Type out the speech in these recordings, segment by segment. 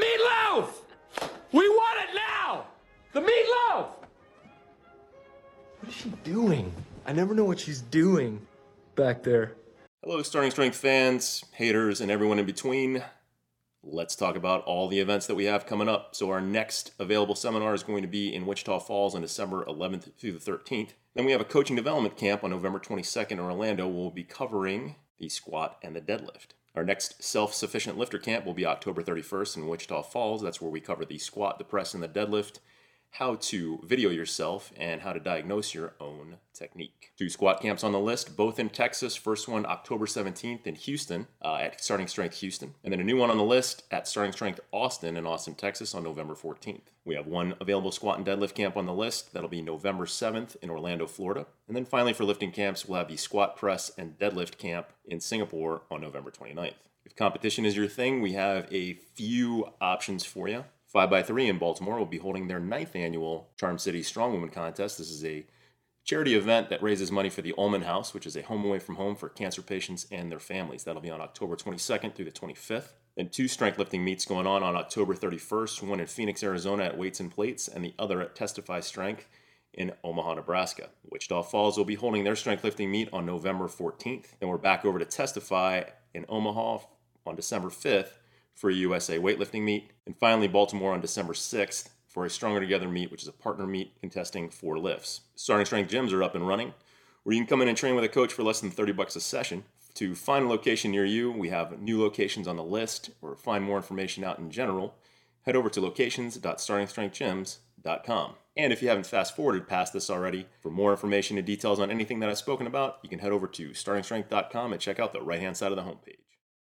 meatloaf! We want it now! The meatloaf! What is she doing? I never know what she's doing back there. Hello, Starting Strength fans, haters, and everyone in between. Let's talk about all the events that we have coming up. So, our next available seminar is going to be in Wichita Falls on December 11th through the 13th. Then we have a coaching development camp on November 22nd in Orlando. We'll be covering the squat and the deadlift. Our next self sufficient lifter camp will be October 31st in Wichita Falls. That's where we cover the squat, the press, and the deadlift how to video yourself, and how to diagnose your own technique. Two squat camps on the list, both in Texas. First one October 17th in Houston uh, at Starting Strength Houston. And then a new one on the list at Starting Strength Austin in Austin, Texas on November 14th. We have one available squat and deadlift camp on the list. That'll be November 7th in Orlando, Florida. And then finally for lifting camps, we'll have the squat press and deadlift camp in Singapore on November 29th. If competition is your thing, we have a few options for you. 5x3 in Baltimore will be holding their ninth annual Charm City Strong Woman Contest. This is a charity event that raises money for the Ullman House, which is a home away from home for cancer patients and their families. That'll be on October 22nd through the 25th. Then two strength lifting meets going on on October 31st, one in Phoenix, Arizona at Weights and Plates, and the other at Testify Strength in Omaha, Nebraska. Wichita Falls will be holding their strength lifting meet on November 14th. Then we're back over to Testify in Omaha on December 5th for a USA weightlifting meet. And finally, Baltimore on December 6th for a Stronger Together meet, which is a partner meet contesting four lifts. Starting Strength gyms are up and running, where you can come in and train with a coach for less than 30 bucks a session. To find a location near you, we have new locations on the list, or find more information out in general, head over to locations.startingstrengthgyms.com. And if you haven't fast forwarded past this already, for more information and details on anything that I've spoken about, you can head over to startingstrength.com and check out the right hand side of the homepage.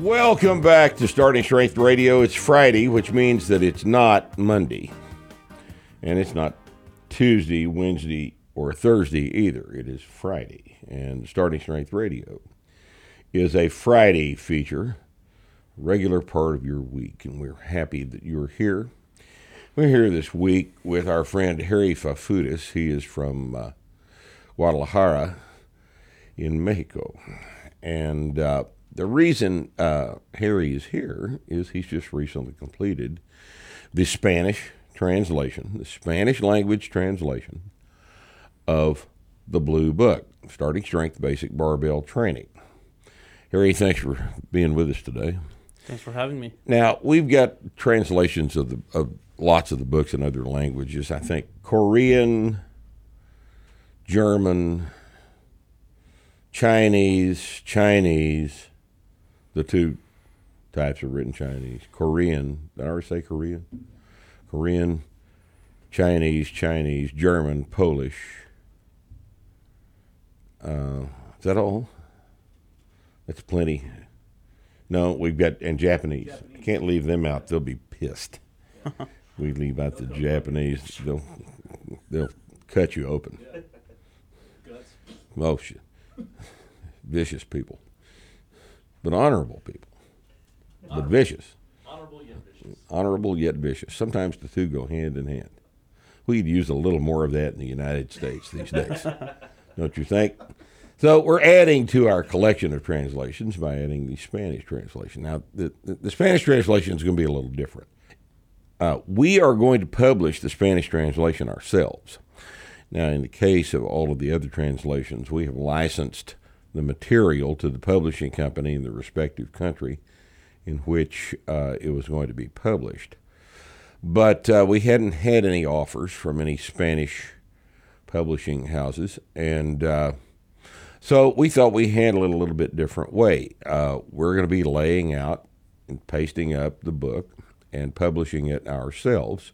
Welcome back to Starting Strength Radio. It's Friday, which means that it's not Monday. And it's not Tuesday, Wednesday, or Thursday either. It is Friday. And Starting Strength Radio is a Friday feature, regular part of your week. And we're happy that you're here. We're here this week with our friend Harry Fafutis. He is from uh, Guadalajara in Mexico. And uh, the reason uh, Harry is here is he's just recently completed the Spanish translation, the Spanish language translation of the Blue Book, Starting Strength Basic Barbell Training. Harry, thanks for being with us today. Thanks for having me. Now we've got translations of the of lots of the books in other languages. I think Korean, German, Chinese, Chinese, the two types of written Chinese. Korean, did I already say Korean? Korean, Chinese, Chinese, German, Polish. Uh, is that all? That's plenty. No, we've got and Japanese. Japanese. Can't leave them out; they'll be pissed. we leave out the Japanese; they'll they'll cut you open. Oh shit! Vicious people but honorable people, honorable. but vicious. Honorable yet vicious. Honorable yet vicious. Sometimes the two go hand in hand. We'd use a little more of that in the United States these days, don't you think? So we're adding to our collection of translations by adding the Spanish translation. Now, the, the, the Spanish translation is going to be a little different. Uh, we are going to publish the Spanish translation ourselves. Now, in the case of all of the other translations, we have licensed the material to the publishing company in the respective country in which uh, it was going to be published. But uh, we hadn't had any offers from any Spanish publishing houses, and uh, so we thought we handle it a little bit different way. Uh, we're going to be laying out and pasting up the book and publishing it ourselves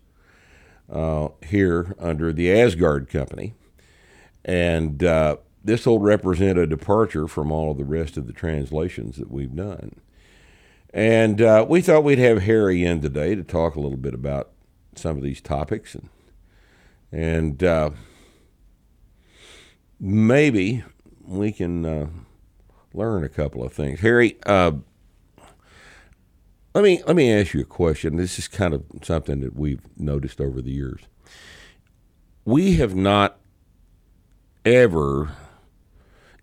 uh, here under the Aasgaard Company, and uh, this will represent a departure from all of the rest of the translations that we've done. And uh, we thought we'd have Harry in today to talk a little bit about some of these topics and and uh, maybe we can uh, learn a couple of things. Harry, uh, let me let me ask you a question. This is kind of something that we've noticed over the years. We have not ever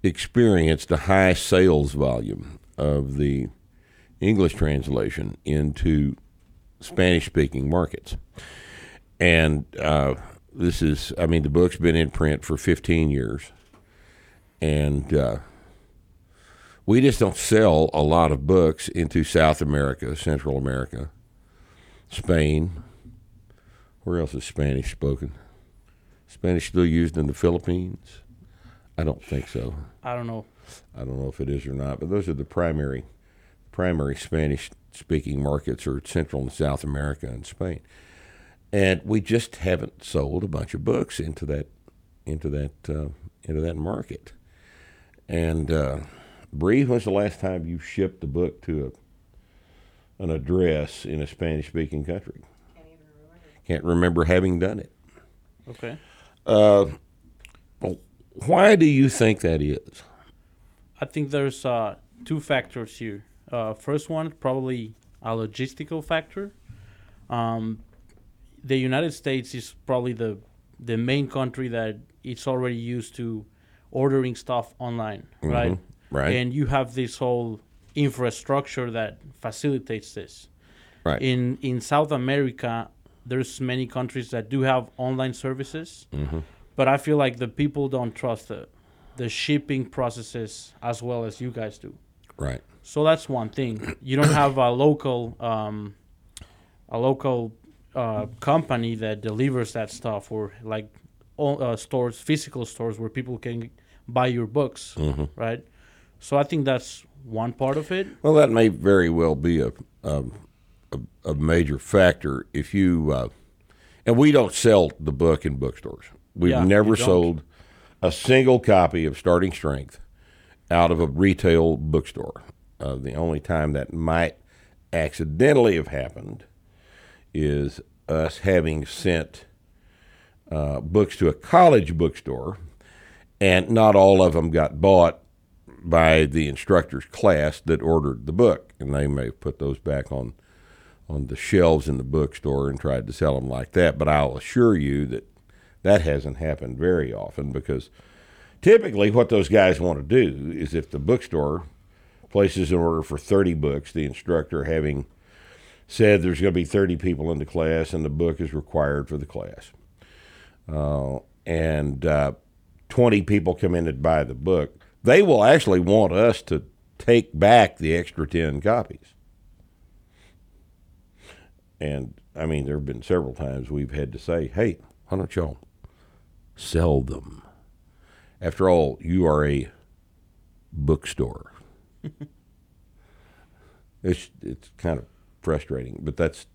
experienced a high sales volume of the English translation into Spanish speaking markets. And uh, this is, I mean, the book's been in print for 15 years. And uh, we just don't sell a lot of books into South America, Central America, Spain. Where else is Spanish spoken? Spanish still used in the Philippines? I don't think so. I don't know. I don't know if it is or not, but those are the primary primary Spanish speaking markets are Central and South America and Spain. And we just haven't sold a bunch of books into that into that uh, into that market. And uh, Bree, when's the last time you shipped a book to a, an address in a Spanish speaking country? Can't even remember. Can't remember having done it. Okay. Uh, well, why do you think that is? I think there's uh, two factors here. Uh, first one, probably a logistical factor. Um, the United States is probably the the main country that it's already used to ordering stuff online, right? Right. And you have this whole infrastructure that facilitates this. right. In in South America, there's many countries that do have online services, but I feel like the people don't trust the the shipping processes as well as you guys do. right. So that's one thing. You don't have a local um, a local uh, company that delivers that stuff, or like uh, stores, physical stores where people can buy your books, right? So I think that's one part of it. Well, that may very well be a a, a, a major factor if you uh, and we don't sell the book in bookstores. We've Yeah, never sold a single copy of Starting Strength out of a retail bookstore. Uh, the only time that might accidentally have happened is us having sent uh, books to a college bookstore, and not all of them got bought by the instructor's class that ordered the book, and they may have put those back on on the shelves in the bookstore and tried to sell them like that. But I'll assure you that that hasn't happened very often because typically what those guys want to do is if the bookstore places an order for 30 books, the instructor having said there's going to be 30 people in the class and the book is required for the class. Uh, and uh, 20 people come in and buy the book, they will actually want us to take back the extra 10 copies. And I mean, there have been several times we've had to say, hey, why don't y'all sell them? After all, you are a bookstore. it's it's kind of frustrating, but that's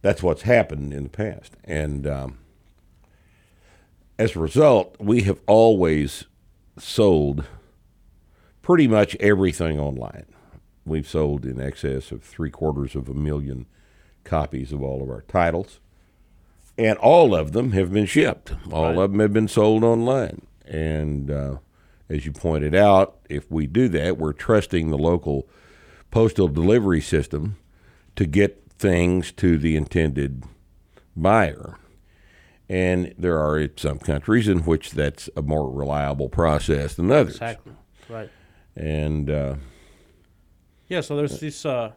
that's what's happened in the past, and um, as a result, we have always sold pretty much everything online. We've sold in excess of three quarters of a million copies of all of our titles, and all of them have been shipped. All Right. of them have been sold online, and uh, as you pointed out, if we do that, we're trusting the local postal delivery system to get things to the intended buyer. And there are some countries in which that's a more reliable process than others. Exactly. Right. And uh, Yeah, so there's this uh,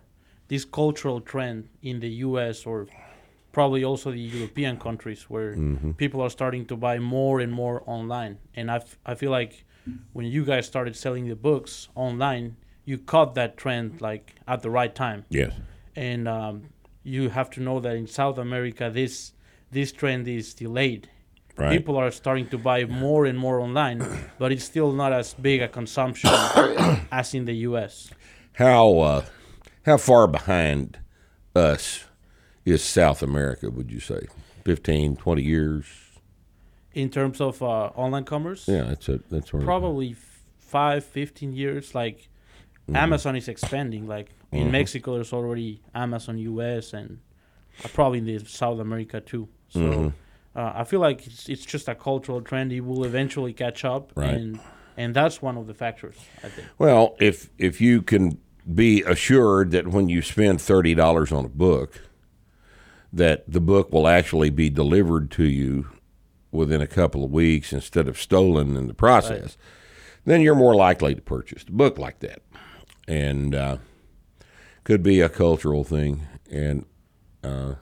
this cultural trend in the U.S. or probably also the European countries where people are starting to buy more and more online, and I, f- I feel like when you guys started selling the books online, you caught that trend like at the right time, yes, and um, you have to know that in South America this this trend is delayed. Right. People are starting to buy more and more online, but it's still not as big a consumption as in the U.S. how uh, how far behind us is South America? Would you say 15, 20 years? in terms of uh, online commerce Yeah, that's a that's of- probably f- five 15 years like Mm-hmm. amazon is expanding like in mexico there's already amazon us and uh, probably in the south america too so Mm-hmm. uh, I feel like it's, it's just a cultural trend. It will eventually catch up, Right. and and that's one of the factors. I think. Well, if if you can be assured that when you spend thirty dollars on a book, that the book will actually be delivered to you within a couple of weeks instead of stolen in the process, then you're more likely to purchase a book like that, and uh, could be a cultural thing, and uh,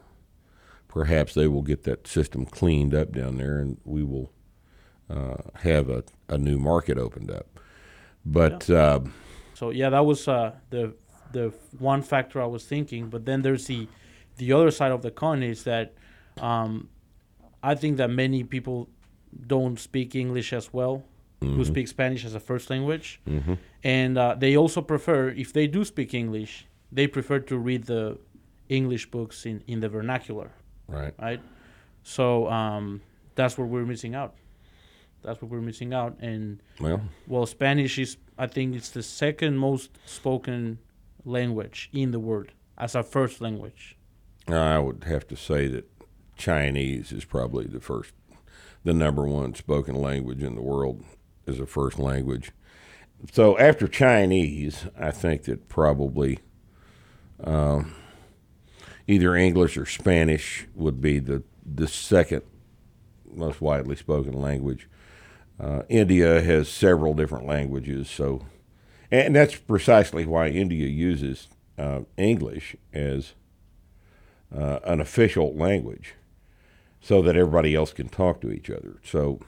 perhaps they will get that system cleaned up down there, and we will uh, have a, a new market opened up. But uh, So yeah, that was uh, the the one factor I was thinking. But then there's the the other side of the coin is that um, I think that many people don't speak English as well, who speak Spanish as a first language, and uh, they also prefer if they do speak English, they prefer to read the English books in in the vernacular, right. right? So um, that's what we're missing out. That's what we're missing out, and Well, well, Spanish is, I think, it's the second most spoken language in the world as a first language. I would have to say that Chinese is probably the first, the number one spoken language in the world as a first language. So after Chinese, I think that probably um, either English or Spanish would be the the second most widely spoken language. Uh, India has several different languages, so and that's precisely why India uses uh, English as uh, an official language, so that everybody else can talk to each other. So,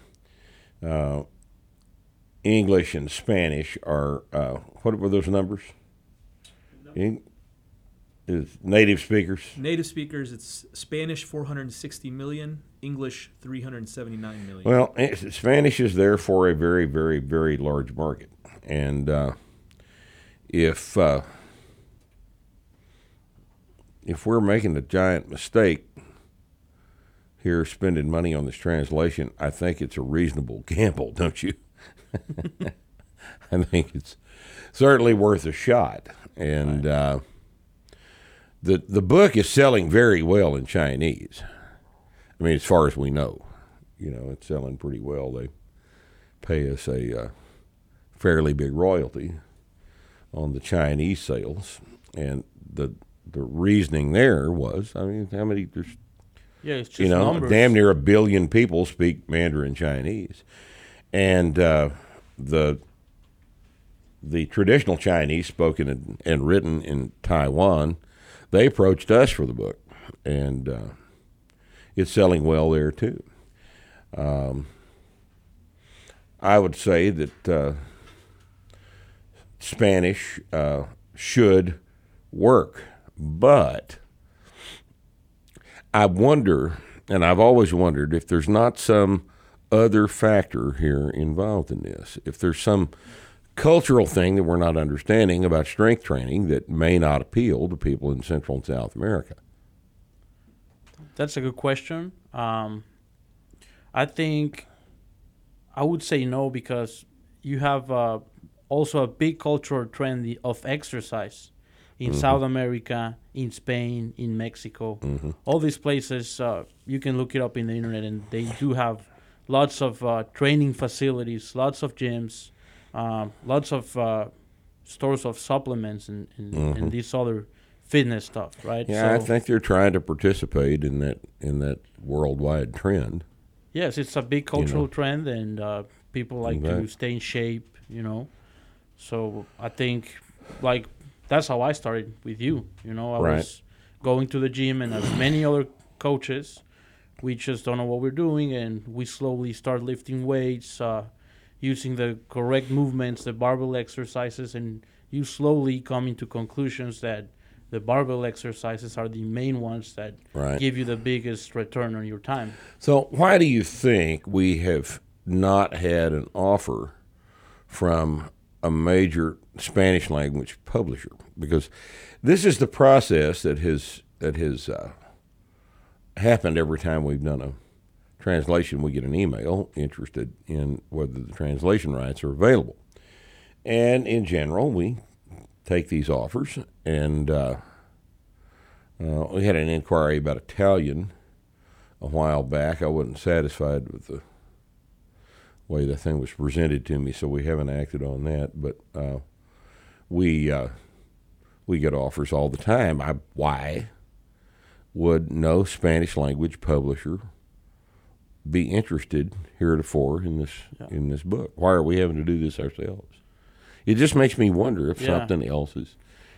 uh, English and Spanish are uh, what were those numbers? Eng- is native speakers. Native speakers, it's Spanish 460 million, English 379 million. Well, eh, Spanish is therefore a very, very, very large market, and uh, if uh, if we're making a giant mistake here, spending money on this translation, I think it's a reasonable gamble, don't you? I think it's certainly worth a shot, and uh, the the book is selling very well in Chinese. I mean, as far as we know, you know, it's selling pretty well. They pay us a uh, fairly big royalty on the Chinese sales, and the the reasoning there was, I mean, how many? There's Yeah, it's just you know, numbers. damn near a billion people speak Mandarin Chinese, and uh, the the traditional Chinese spoken in, and written in Taiwan, they approached us for the book, and uh, it's selling well there too. Um, I would say that uh, Spanish uh, should work, but I wonder, and I've always wondered, if there's not some other factor here involved in this. If there's some cultural thing that we're not understanding about strength training that may not appeal to people in Central and South America. That's a good question. Um, I think I would say no because you have uh, also a big cultural trend of exercise in South America, in Spain, in Mexico. All these places, uh, you can look it up in the internet, and they do have lots of uh, training facilities, lots of gyms, um, lots of uh, stores of supplements, and, and, and this other fitness stuff, right? Yeah, I think they're trying to participate in that in that worldwide trend. Yes, it's a big cultural trend, and uh, people like to stay in shape, you know. So I think, like, that's how I started with you. You know, I Right. was going to the gym, and as many other coaches, we just don't know what we're doing, and we slowly start lifting weights, uh, using the correct movements, the barbell exercises, and you slowly come into conclusions that the barbell exercises are the main ones that Right. give you the biggest return on your time. So, why do you think we have not had an offer from a major Spanish language publisher? Because this is the process that has that has uh, happened every time we've done a translation. We get an email interested in whether the translation rights are available, and in general, we take these offers. And uh, uh, we had an inquiry about Italian a while back. I wasn't satisfied with the way the thing was presented to me, so we haven't acted on that. But uh, we uh, we get offers all the time. I, why would no Spanish language publisher be interested heretofore in this Yeah. in this book? Why are we having to do this ourselves? It just makes me wonder if Yeah. something else is.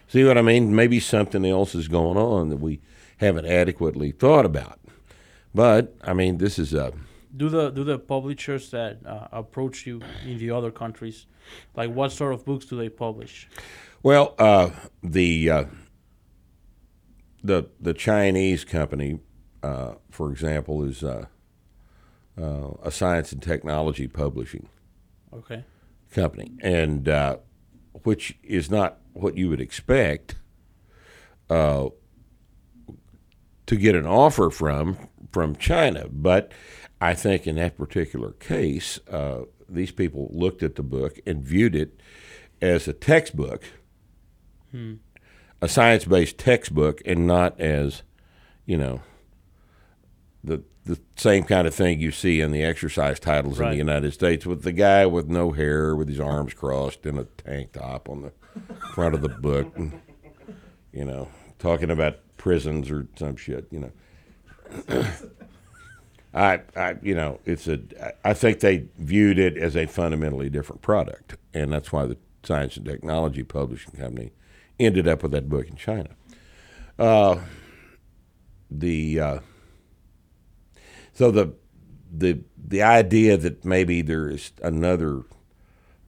See what I mean? Maybe something else is going on that we haven't adequately thought about. But I mean, this is a Do the do the publishers that uh, approach you in the other countries, like what sort of books do they publish? Well, uh, the uh, the the Chinese company, uh, for example, is uh, uh, a science and technology publishing Okay. company, and uh, which is not what you would expect uh, to get an offer from from China. But I think in that particular case, uh, these people looked at the book and viewed it as a textbook, a science based textbook, and not as you know the the same kind of thing you see in the exercise titles in the United States with the guy with no hair with his arms crossed in a tank top on the front of the book and you know talking about prisons or some shit you know I, I you know it's a I think they viewed it as a fundamentally different product and that's why the science and technology publishing company ended up with that book in China uh, the uh, so the the the idea that maybe there is another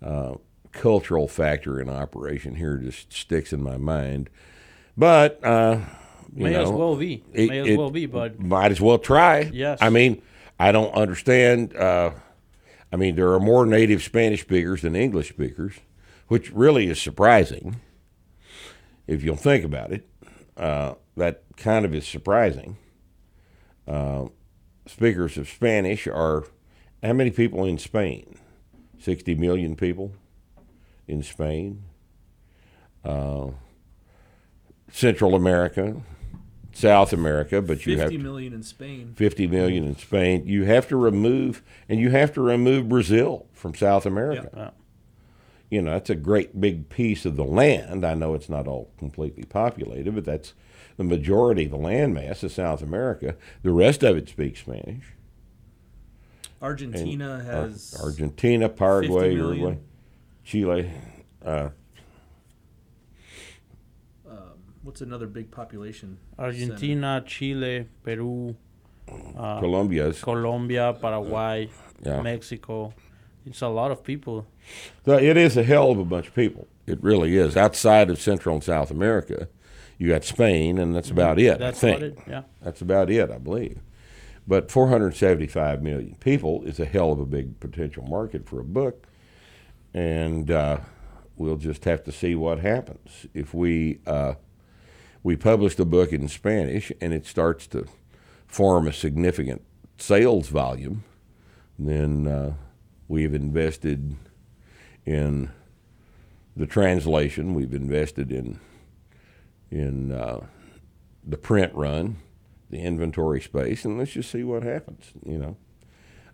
uh, cultural factor in operation here just sticks in my mind. But May as well be. it- May as it well be, bud. might as well try. Yes. I mean, I don't understand. Uh, I mean, there are more native Spanish speakers than English speakers, which really is surprising if you'll think about it. Uh, that kind of is surprising. Uh, speakers of Spanish are how many people in Spain? 60 million people in Spain. Uh, Central America, South America, but you have Fifty million in Spain. 50 million in Spain. You have to remove, and you have to remove Brazil from South America. Yeah. You know, that's a great big piece of the land. I know it's not all completely populated, but that's the majority of the landmass of South America. The rest of it speaks Spanish. Argentina Ar- has Argentina, Paraguay, 50 million. Uruguay, Chile. Uh, what's another big population? Argentina, Chile, Peru, uh, Colombia Colombia, Paraguay, Yeah. Mexico. It's a lot of people. So it is a hell of a bunch of people. It really is. Outside of Central and South America, you got Spain, and that's about it. That's I think. about it. Yeah. That's about it, I believe. But 475 million people is a hell of a big potential market for a book, and uh, we'll just have to see what happens if we uh, we publish the book in Spanish and it starts to form a significant sales volume. Then uh, we've invested in the translation. We've invested in in uh, the print run, the inventory space, and let's just see what happens. You know,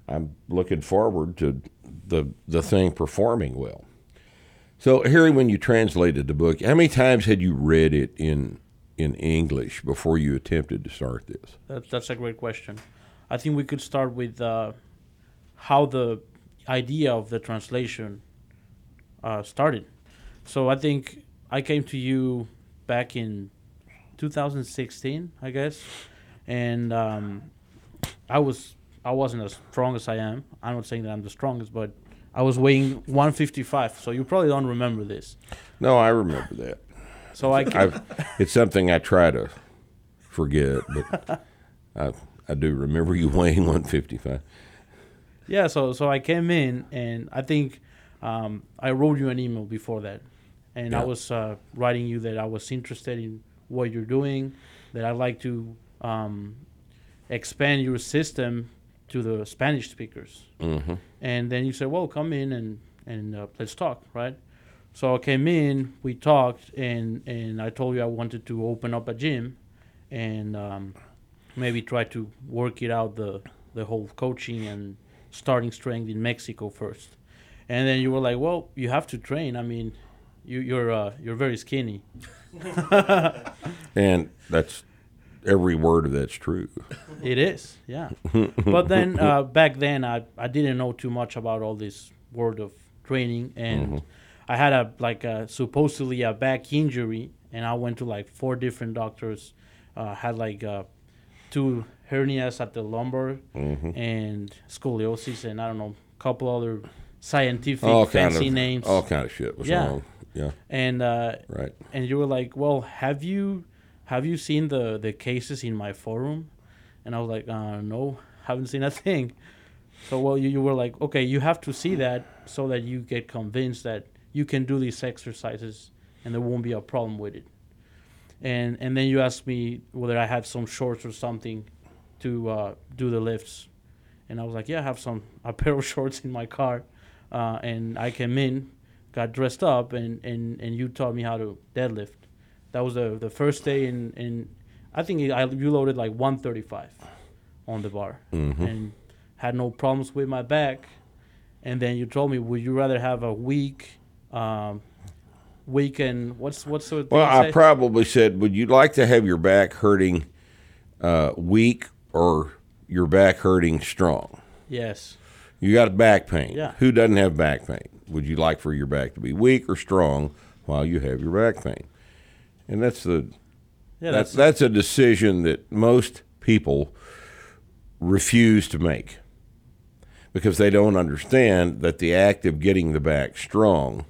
I'm looking forward to the the thing performing well. So, Harry, when you translated the book, how many times had you read it in in English before you attempted to start this? That, that's a great question. I think we could start with uh, how the idea of the translation uh, started. So I think I came to you back in 2016, I guess, and um, I was I wasn't as strong as I am. I'm not saying that I'm the strongest, but I was weighing 155. So you probably don't remember this. No, I remember that. So I I've, it's something I try to forget, but I I do remember you weighing 155. Yeah, so so I came in and I think um, I wrote you an email before that, and I was uh, writing you that I was interested in what you're doing, that I'd like to um, expand your system to the Spanish speakers, hmm and then you said, "Well, come in and and uh, let's talk," right? So I came in, we talked, and and I told you I wanted to open up a gym, and um, maybe try to work it out the the whole coaching and starting strength in Mexico first. And then you were like, well, you have to train. I mean, you, you're uh, you're very skinny. And that's every word of that's true. It is, yeah. but then uh, back then, I, I didn't know too much about all this world of training, and I had a like a, supposedly a back injury, and I went to like four different doctors. Uh, had like uh, two hernias at the lumbar and scoliosis, and I don't know, a couple other scientific All kind fancy of names. all kind of shit was Yeah. wrong. Yeah, and uh, right. and you were like, "Well, have you have you seen the the cases in my forum?" And I was like, uh, "No, haven't seen a thing." So well, you, you were like, "Okay, you have to see that so that you get convinced that you can do these exercises and there won't be a problem with it." And and then you asked me whether I had some shorts or something to uh, do the lifts, and I was like, "Yeah, I have some a pair of shorts in my car," uh, and I came in got dressed up and, and, and you taught me how to deadlift. That was the the first day and and I think I you loaded like 135 on the bar and had no problems with my back. And then you told me, would you rather have a week, um, weekend? What's what's the Well, I probably said, would you like to have your back hurting uh, weak or your back hurting strong? yes, You got back pain. Yeah. Who doesn't have back pain? Would you like for your back to be weak or strong while you have your back pain? And that's the yeah, that's that's that's a decision that most people refuse to make because they don't understand that the act of getting the back strong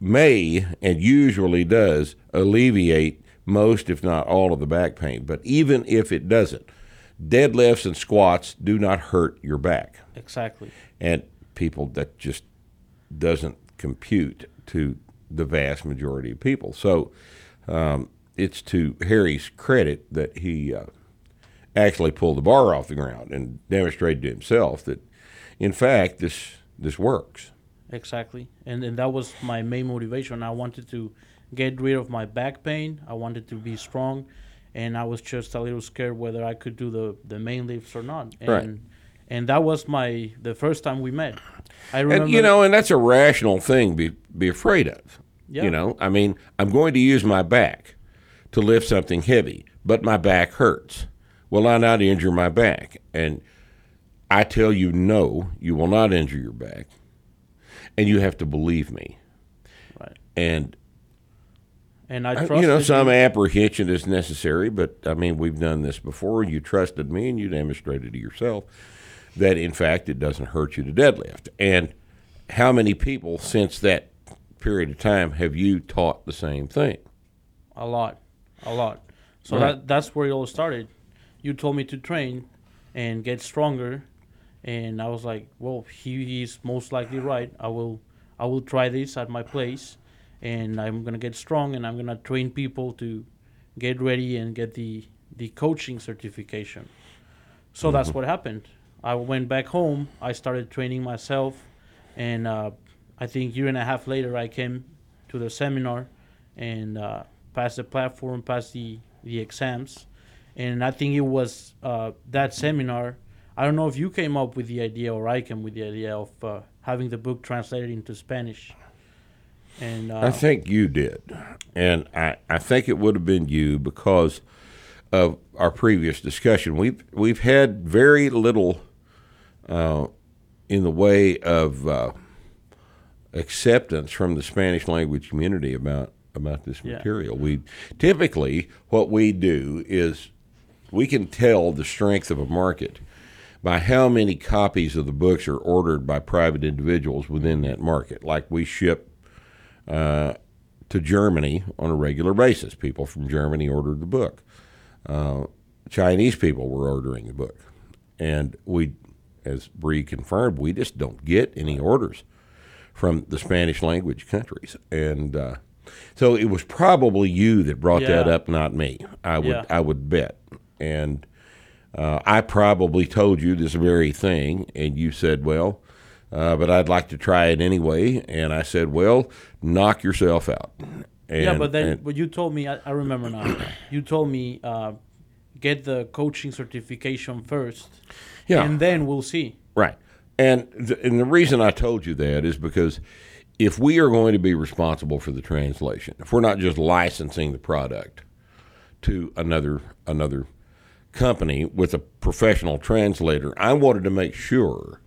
may and usually does alleviate most, if not all, of the back pain. But even if it doesn't, deadlifts and squats do not hurt your back. exactly. And people that just doesn't compute to the vast majority of people. So um, it's to Harry's credit that he uh, actually pulled the bar off the ground and demonstrated to himself that, in fact, this this works. Exactly. And and that was my main motivation. I wanted to get rid of my back pain. I wanted to be strong and I was just a little scared whether I could do the, the main lifts or not. And Right. and that was my the first time we met. I remember And you know, and that's a rational thing be be afraid of. Yeah. You know, I mean, I'm going to use my back to lift something heavy, but my back hurts. Will I not injure my back? And I tell you, no, you will not injure your back, and you have to believe me. Right. And and I trusted you know, some you. apprehension is necessary, but I mean, we've done this before. You trusted me, and you demonstrated to yourself that, in fact, it doesn't hurt you to deadlift. And how many people since that period of time have you taught the same thing? a lot, a lot. So Right. that that's where it all started. You told me to train and get stronger, and I was like, well, he, he's most likely right. I will I will try this at my place, and I'm gonna get strong, and I'm gonna train people to get ready and get the the coaching certification. So that's what happened. I went back home. I started training myself, and uh, I think year and a half later, I came to the seminar and uh, passed the platform, passed the the exams, and I think it was uh, that seminar. I don't know if you came up with the idea or I came with the idea of uh, having the book translated into Spanish. And uh, I think you did. And I, I think it would have been you because of our previous discussion. We've, we've had very little uh, in the way of uh, acceptance from the Spanish language community about, about this Yeah. material. We typically, what we do is we can tell the strength of a market by how many copies of the books are ordered by private individuals within that market. Like we ship uh, to Germany on a regular basis. People from Germany ordered the book. Uh, Chinese people were ordering the book, and we, as Bree confirmed, we just don't get any orders from the Spanish language countries, and uh, so it was probably you that brought that up, not me. I would Yeah. I would bet, and uh, I probably told you this very thing, and you said, "Well." Uh, but I'd like to try it anyway, and I said, "Well, knock yourself out." And, yeah, but then and- but you told me I, I remember now. you told me uh, get the coaching certification first, Yeah. and then we'll see. Right. And the, and the reason I told you that is because if we are going to be responsible for the translation, if we're not just licensing the product to another another company with a professional translator, I wanted to make sure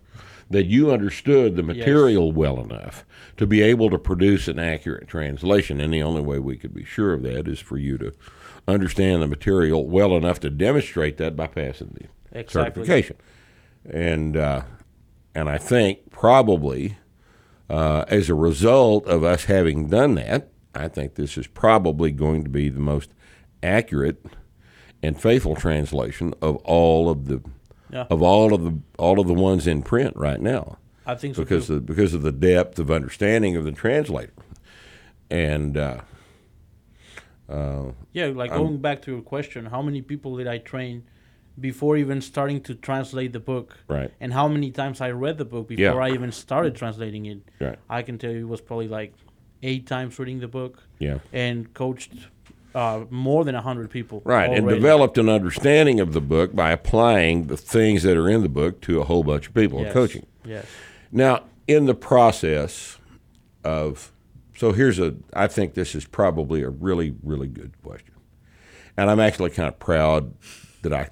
that you understood the material well enough to be able to produce an accurate translation. And the only way we could be sure of that is for you to understand the material well enough to demonstrate that by passing the Exactly. certification. And uh, and I think probably uh, as a result of us having done that, I think this is probably going to be the most accurate and faithful translation of all of the Yeah. of all of the all of the ones in print right now I think so because too. of, because of the depth of understanding of the translator. And uh, Yeah, like going back to your question, how many people did I train before even starting to translate the book? Right. And how many times I read the book before Yeah. I even started translating it? Right. I can tell you it was probably like eight times reading the book yeah, and coached uh, more than 100 people. right, and developed an understanding of the book by applying the things that are in the book to a whole bunch of people Yes. coaching. Yes. Now, in the process of, so here's a, I think this is probably a really, really good question, and I'm actually kind of proud that I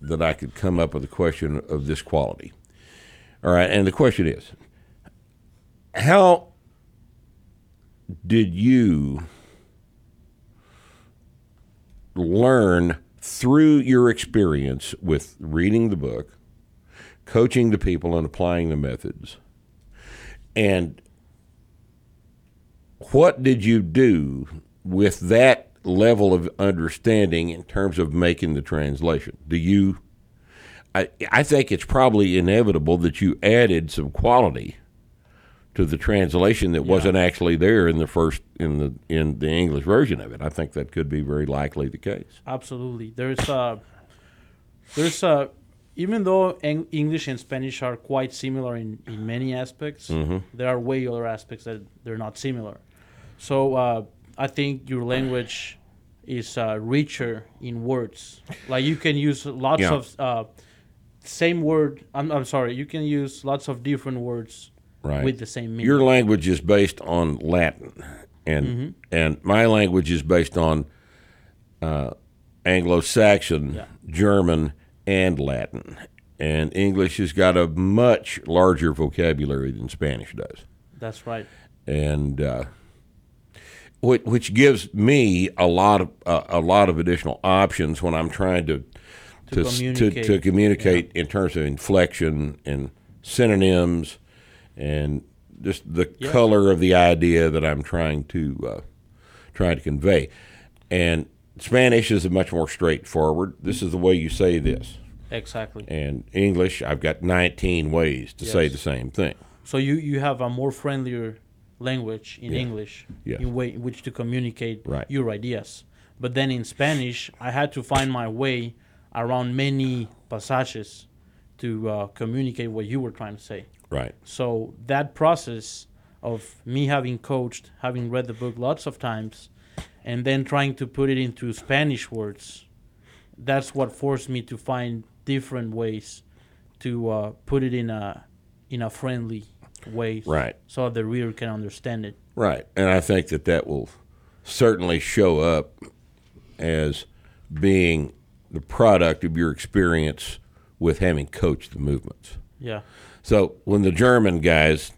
that I could come up with a question of this quality. All right, and the question is, how did you learn through your experience with reading the book? coaching the people and applying the methods. And what did you do with that level of understanding in terms of making the translation? Do you I I think it's probably inevitable that you added some quality to the translation that wasn't actually there in the first in the in the English version of it. I think that could be very likely the case. Absolutely. There's uh there's a even though Eng- English and Spanish are quite similar in, in many aspects, there are way other aspects that they're not similar. So uh, I think your language is uh, richer in words. Like you can use lots Yeah. of uh, same word. I'm, I'm sorry. You can use lots of different words Right. with the same meaning. Your language is based on Latin, and and my language is based on uh, Anglo-Saxon, Yeah. German, and Latin. And English has got a much larger vocabulary than Spanish does, That's right. and uh, which, which gives me a lot of uh, a lot of additional options when I'm trying to to to, communicate. to communicate in terms of inflection and synonyms and just the Yeah. color of the idea that I'm trying to uh, trying to convey. And Spanish is much more straightforward. This is the way you say this. Exactly. And English, I've got 19 ways to say the same thing. So you, you have a more friendlier language in Yeah. English Yes. in way in which to communicate Right. your ideas. But then in Spanish, I had to find my way around many passages to uh, communicate what you were trying to say. Right. So that process of me having coached, having read the book lots of times, and then trying to put it into Spanish words, that's what forced me to find different ways to uh, put it in a in a friendly way, Right. so the reader can understand it. Right. And I think that that will certainly show up as being the product of your experience with having coached the movements. Yeah, So when the German guys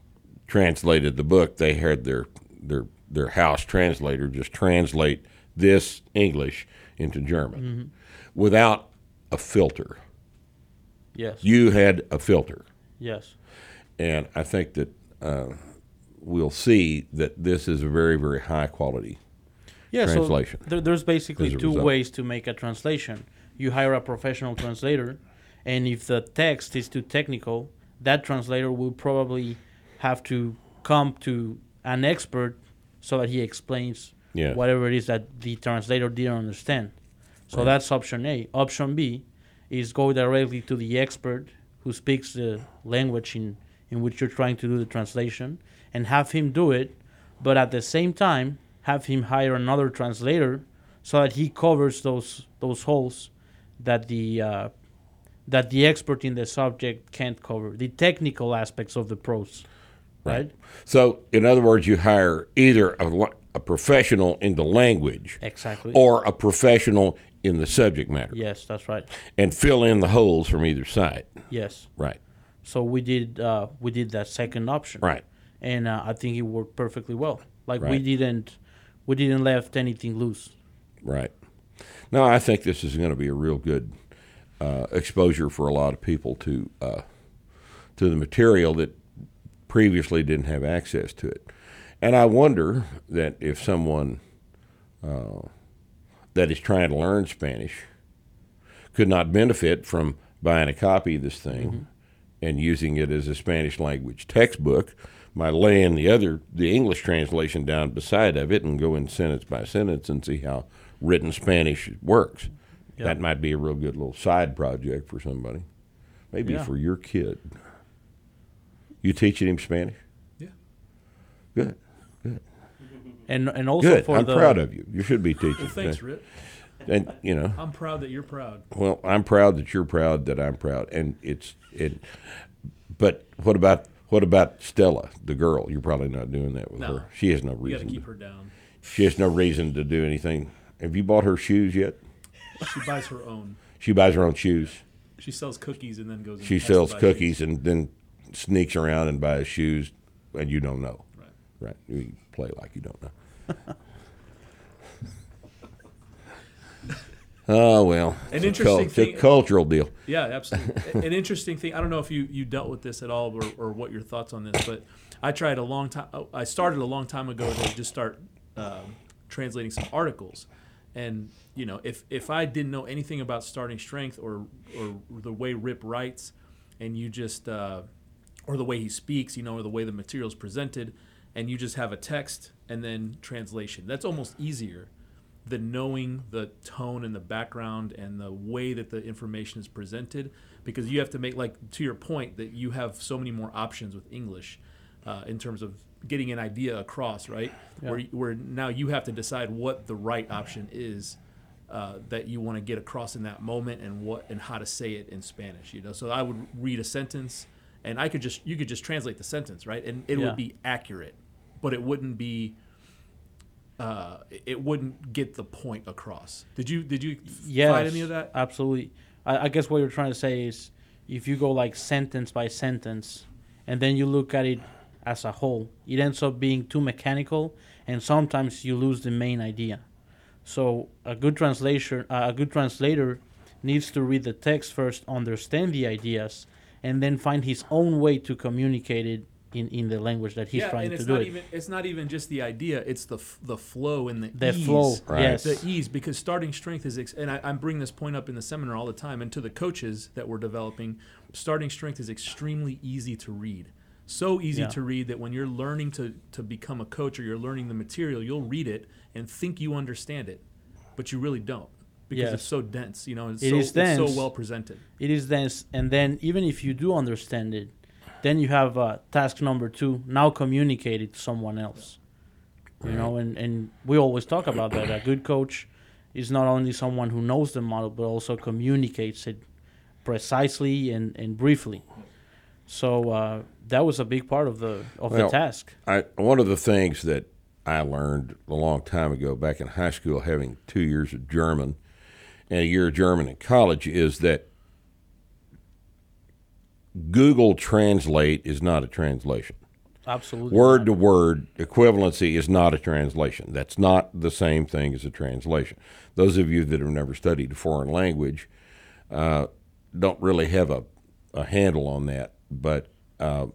translated the book, they had their their their house translator just translate this English into German without a filter. yes, You had a filter, yes, and I think that uh, we'll see that this is a very very high quality. yeah. Translation. So there, there's basically two result. ways to make a translation. You hire a professional translator, and if the text is too technical, that translator will probably have to come to an expert so that he explains Yeah. whatever it is that the translator didn't understand. So that's option A. Option B is go directly to the expert who speaks the language in, in which you're trying to do the translation and have him do it, but at the same time, have him hire another translator so that he covers those those holes that the uh, that the expert in the subject can't cover, the technical aspects of the prose, right? So, in other words, you hire either a, a professional in the language Exactly. or a professional in the subject matter yes, that's right. and fill in the holes from either side. Yes. Right. So we did uh, we did that second option. Right. And uh, I think it worked perfectly well. Like we didn't we didn't left anything loose. Right. No, I think this is going to be a real good uh, exposure for a lot of people to uh, to the material that previously didn't have access to it. And I wonder that if someone uh, that is trying to learn Spanish could not benefit from buying a copy of this thing and using it as a Spanish language textbook by laying the other the English translation down beside of it and going sentence by sentence and see how written Spanish works. That might be a real good little side project for somebody. Maybe Yeah. for your kid. You teaching him Spanish? Yeah. Good. Good. And and also Good. for I'm the proud of you. You should be teaching. Well, thanks. Rip. And you know, I'm proud that you're proud. well, I'm proud that you're proud that I'm proud, and it's it. But what about what about Stella, the girl? You're probably not doing that with No. her. She has no reason. You got to keep her down. she has no reason to do anything. Have you bought her shoes yet? She buys her own. She buys her own shoes. She sells cookies and then goes. She sells cookies and then sneaks around and buys shoes, and you don't know. Right. Right. You play like you don't know. oh well. An It's a interesting cul- it's a cultural deal. Yeah, absolutely. An interesting thing. I don't know if you, you dealt with this at all or, or what your thoughts on this, but I tried a long time. I started a long time ago to just start um, translating some articles, and you know, if if I didn't know anything about starting strength or or the way Rip writes, and you just uh, or the way he speaks, you know, or the way the material is presented, and you just have a text and then translation. That's almost easier than knowing the tone and the background and the way that the information is presented because you have to make like to your point that you have so many more options with english uh, in terms of getting an idea across right where, where now you have to decide what the right option is uh, that you want to get across in that moment and what and how to say it in spanish you know so i would read a sentence and i could just you could just translate the sentence right and it Yeah. would be accurate but it wouldn't be uh, it wouldn't get the point across. Did you did you yes, find any of that? Absolutely. I, I guess what you're trying to say is if you go like sentence by sentence and then you look at it as a whole, it ends up being too mechanical and sometimes you lose the main idea. So a good translation uh, a good translator needs to read the text first, understand the ideas, and then find his own way to communicate it in, in the language that he's yeah, trying and to it's do not it. even it's not even just the idea; it's the f- the flow and the the ease. flow, Right. yes. The ease, because starting strength is, ex- and I, I bring this point up in the seminar all the time, and to the coaches that we're developing, starting strength is extremely easy to read. So easy Yeah. to read that when you're learning to, to become a coach or you're learning the material, you'll read it and think you understand it, but you really don't because Yes. it's so dense. You know, it's, It so, is it's dense. so well presented. it is dense and then even if you do understand it then you have uh, task number two now communicate it to someone else you know and, and we always talk about that a good coach is not only someone who knows the model but also communicates it precisely and, and briefly so uh, that was a big part of the of Well, the task I, one of the things that I learned a long time ago back in high school, having two years of German and a year of German in college, is that Google Translate is not a translation. absolutely Word not. to word equivalency is not a translation. That's not the same thing as a translation. Those of you that have never studied a foreign language uh, don't really have a, a handle on that. But uh,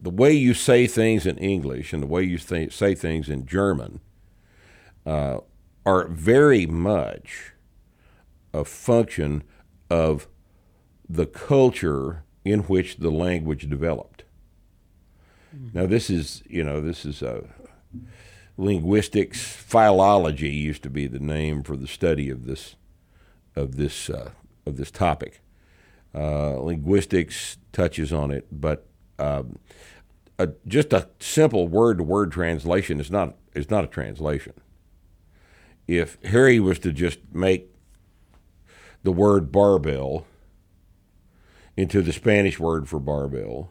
the way you say things in English and the way you th- say things in German uh, are very much a function of the culture in which the language developed. Now, this is, you know, this is a linguistics, philology used to be the name for the study of this, of this, uh, of this topic. Uh, linguistics touches on it, but um, a, just a simple word-to-word translation is not is not a translation. if Harry was to just make the word barbell into the Spanish word for barbell,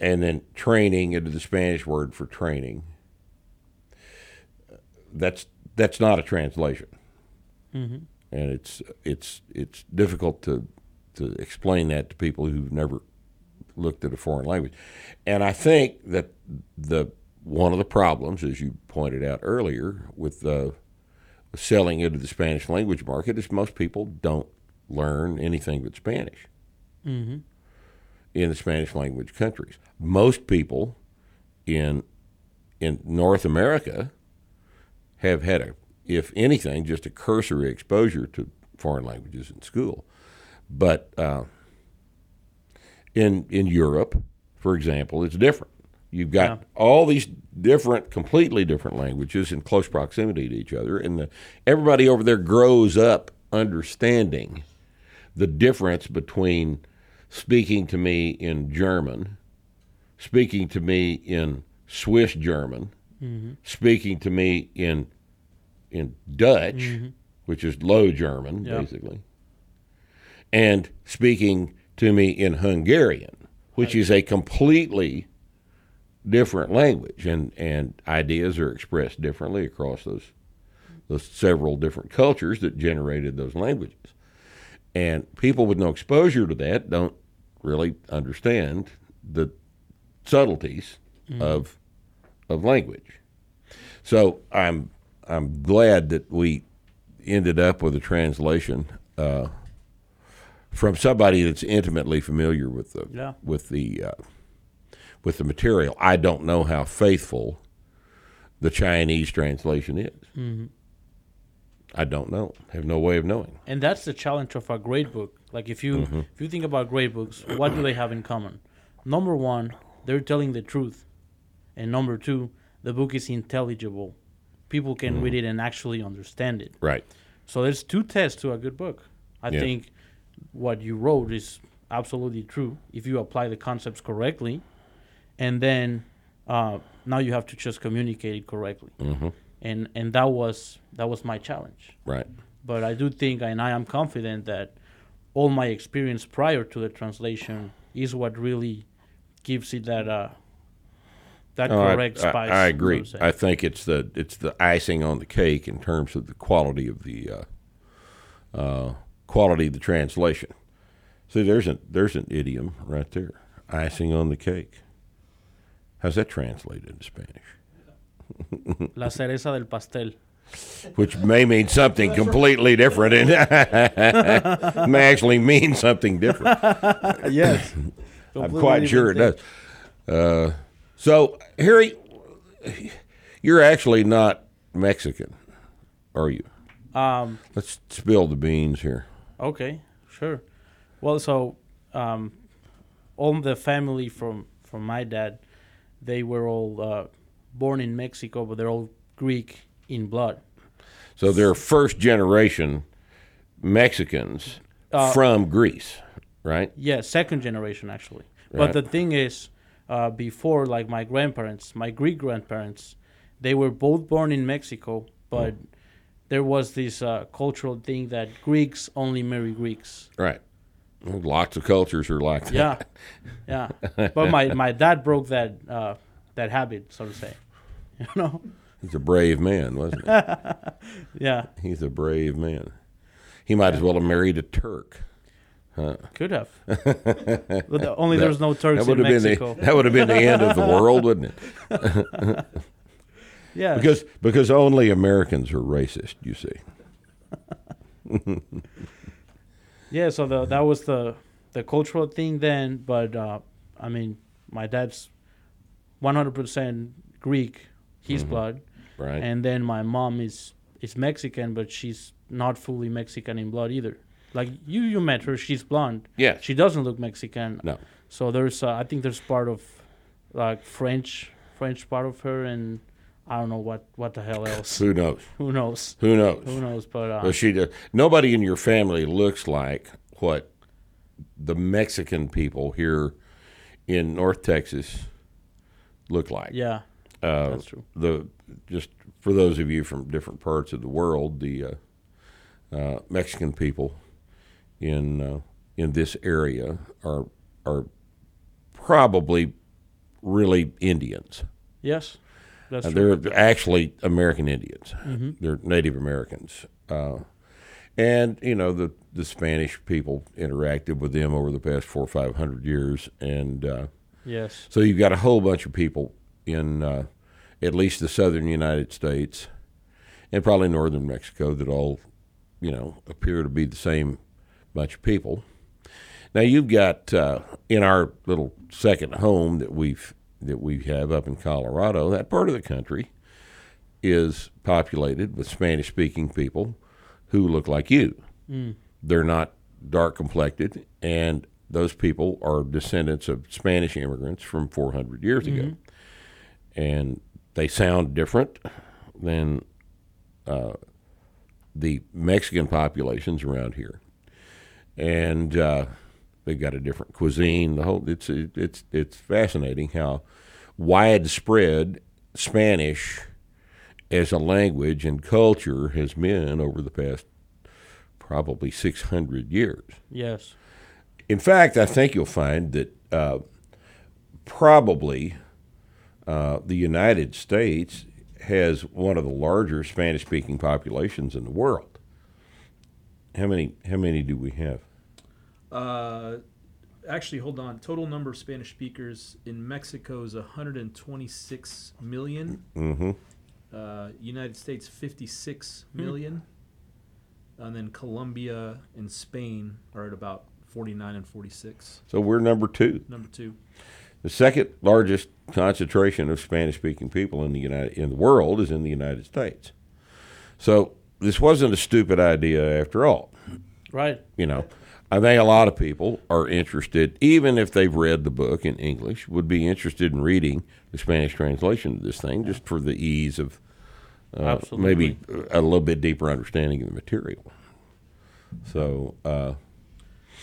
and then training into the Spanish word for training, that's that's not a translation, and it's it's it's difficult to to explain that to people who've never looked at a foreign language, and I think that the one of the problems, as you pointed out earlier, with uh, selling into the Spanish language market is most people don't learn anything but Spanish in the Spanish language countries. Most people in in North America have had a, if anything, just a cursory exposure to foreign languages in school. But uh, in in Europe, for example, it's different. You've got Yeah. all these different, completely different languages in close proximity to each other, and the, everybody over there grows up understanding the difference between speaking to me in German, speaking to me in Swiss German, mm-hmm. speaking to me in in Dutch, mm-hmm. which is Low German, basically, and speaking to me in Hungarian, which is a completely different language, and, and ideas are expressed differently across those those several different cultures that generated those languages. And people with no exposure to that don't really understand the subtleties of of language. So I'm I'm glad that we ended up with a translation uh, from somebody that's intimately familiar with the Yeah. with the uh, with the material. I don't know how faithful the Chinese translation is. I don't know. Have no way of knowing. and that's the challenge of a great book. Like if you Mm-hmm. if you think about great books, what do they have in common? Number one, they're telling the truth, and number two, the book is intelligible. People can Mm-hmm. read it and actually understand it. Right. So there's two tests to a good book. I Yeah. think what you wrote is absolutely true if you apply the concepts correctly, and then uh, now you have to just communicate it correctly. Mm-hmm. And and that was that was my challenge. Right. But I do think, and I am confident that all my experience prior to the translation is what really gives it that uh, that Oh, correct I, spice. I know agree. I think it's the it's the icing on the cake in terms of the quality of the uh, uh, quality of the translation. See, there's an there's an idiom right there. Icing on the cake. How's that translated into Spanish? La cereza del pastel. Which may mean something completely different, and may actually mean something different. yes. I'm quite sure it does. Uh, so, Harry, you're actually not Mexican, are you? Um, Let's spill the beans here. Okay, sure. Well, so um, all the family from from my dad, they were all uh, born in Mexico, but they're all Greek in blood. So they're first generation Mexicans Uh, from Greece, right? Yeah, second generation actually. Right. But the thing is, uh, before like my grandparents, my Greek grandparents, they were both born in Mexico, but there was this uh, cultural thing that Greeks only marry Greeks. Right. Well, Lots of cultures are like that. Yeah, yeah. But my, my dad broke that uh, that habit, so to say. You know? He's a brave man, wasn't he? Yeah, He's a brave man. He might as well have married a Turk. Huh. could have. but only there's no Turks That would in have been Mexico. the that would have been the end of the world, wouldn't it? Yeah, Because because only Americans are racist. You see. yeah. So the that was the the cultural thing then. But uh, I mean, my dad's 100% Greek, his blood, Right. and then my mom is is Mexican, but she's not fully Mexican in blood either. Like you, you met her. She's blonde. Yeah. She doesn't look Mexican. no. So there's, uh, I think there's part of, like French, French part of her, and I don't know what what the hell else. Who knows? Who knows? Who knows? Who knows? But uh, But she does. Nobody in your family looks like what the Mexican people here in North Texas look like. yeah, uh, That's true. the just for those of you from different parts of the world, the uh, uh, Mexican people in uh, in this area are are probably really Indians. Yes, that's Uh, true. they're actually American Indians. They're Native Americans. Uh, and you know the the Spanish people interacted with them over the past four or five hundred years, and uh, Yes. so you've got a whole bunch of people in uh, at least the southern United States and probably northern Mexico that all, you know, appear to be the same bunch of people. Now you've got uh, in our little second home that we've that we have up in Colorado. That part of the country is populated with Spanish-speaking people who look like you. They're not dark complected, and those people are descendants of Spanish immigrants from 400 years ago, and they sound different than uh, the Mexican populations around here, and uh, they've got a different cuisine. The whole it's it's it's fascinating how widespread Spanish as a language and culture has been over the past probably 600 years. Yes. In fact, I think you'll find that uh, probably uh, the United States has one of the larger Spanish-speaking populations in the world. How many? How many do we have? Uh, actually, hold on. Total number of Spanish speakers in Mexico is 126 million. Mm-hmm. Uh, United States 56 million. And then Colombia and Spain are at about 49 and 46. So we're number two. Number two. The second largest concentration of Spanish-speaking people in the United in the world is in the United States. So this wasn't a stupid idea after all. Right. You know, I think a lot of people are interested, even if they've read the book in English, would be interested in reading the Spanish translation of this thing just for the ease of uh, maybe a little bit deeper understanding of the material. So, uh,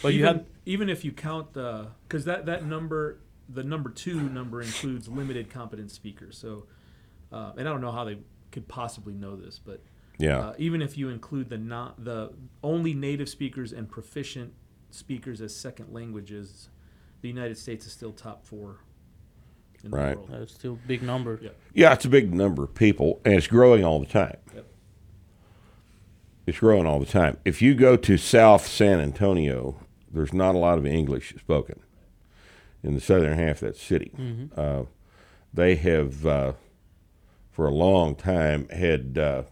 But you even, had even if you count the because that that number the number two number includes limited competent speakers. So, uh, and I don't know how they could possibly know this, but yeah, uh, even if you include the not the only native speakers and proficient speakers as second languages, the United States is still top four in Right. the world. that's still a big number. Yeah. yeah, it's a big number of people, and it's growing all the time. Yep. It's growing all the time. If you go to South San Antonio, there's not a lot of English spoken in the southern half of that city. Uh, they have, uh, for a long time, had uh,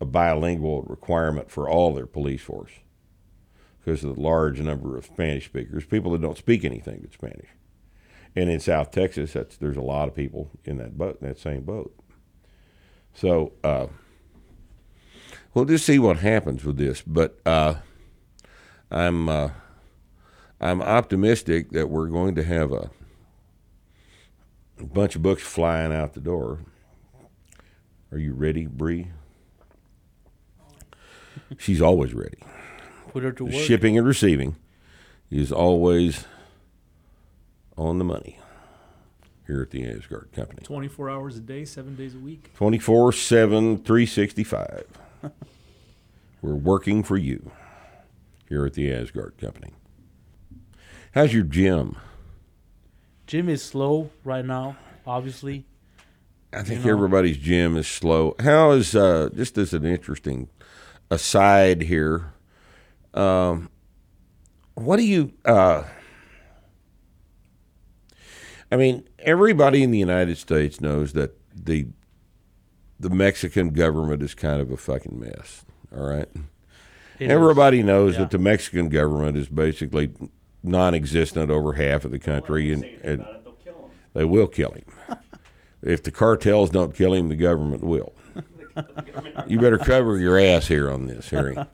a bilingual requirement for all their police force because of the large number of Spanish speakers, people that don't speak anything but Spanish. And in South Texas, that's, there's a lot of people in that boat, in that same boat. So, uh, we'll just see what happens with this. But uh, I'm uh, I'm optimistic that we're going to have a, a bunch of books flying out the door. Are you ready, Bree? She's always ready. Put her to work. Shipping and receiving is always on the money here at the Aasgaard Company. 24 hours a day, seven days a week. 24 7, 365. We're working for you here at the Aasgaard Company. How's your gym? Jim is slow right now, obviously. I think You know. everybody's gym is slow. How is, uh, just as an interesting aside here, um, what do you, uh, I mean, everybody in the United States knows that the the Mexican government is kind of a fucking mess. All right. It is. Everybody knows Yeah. that the Mexican government is basically non-existent over half of the country, and, and they will kill him. if the cartels don't kill him, the government will. you better cover your ass here on this, Harry.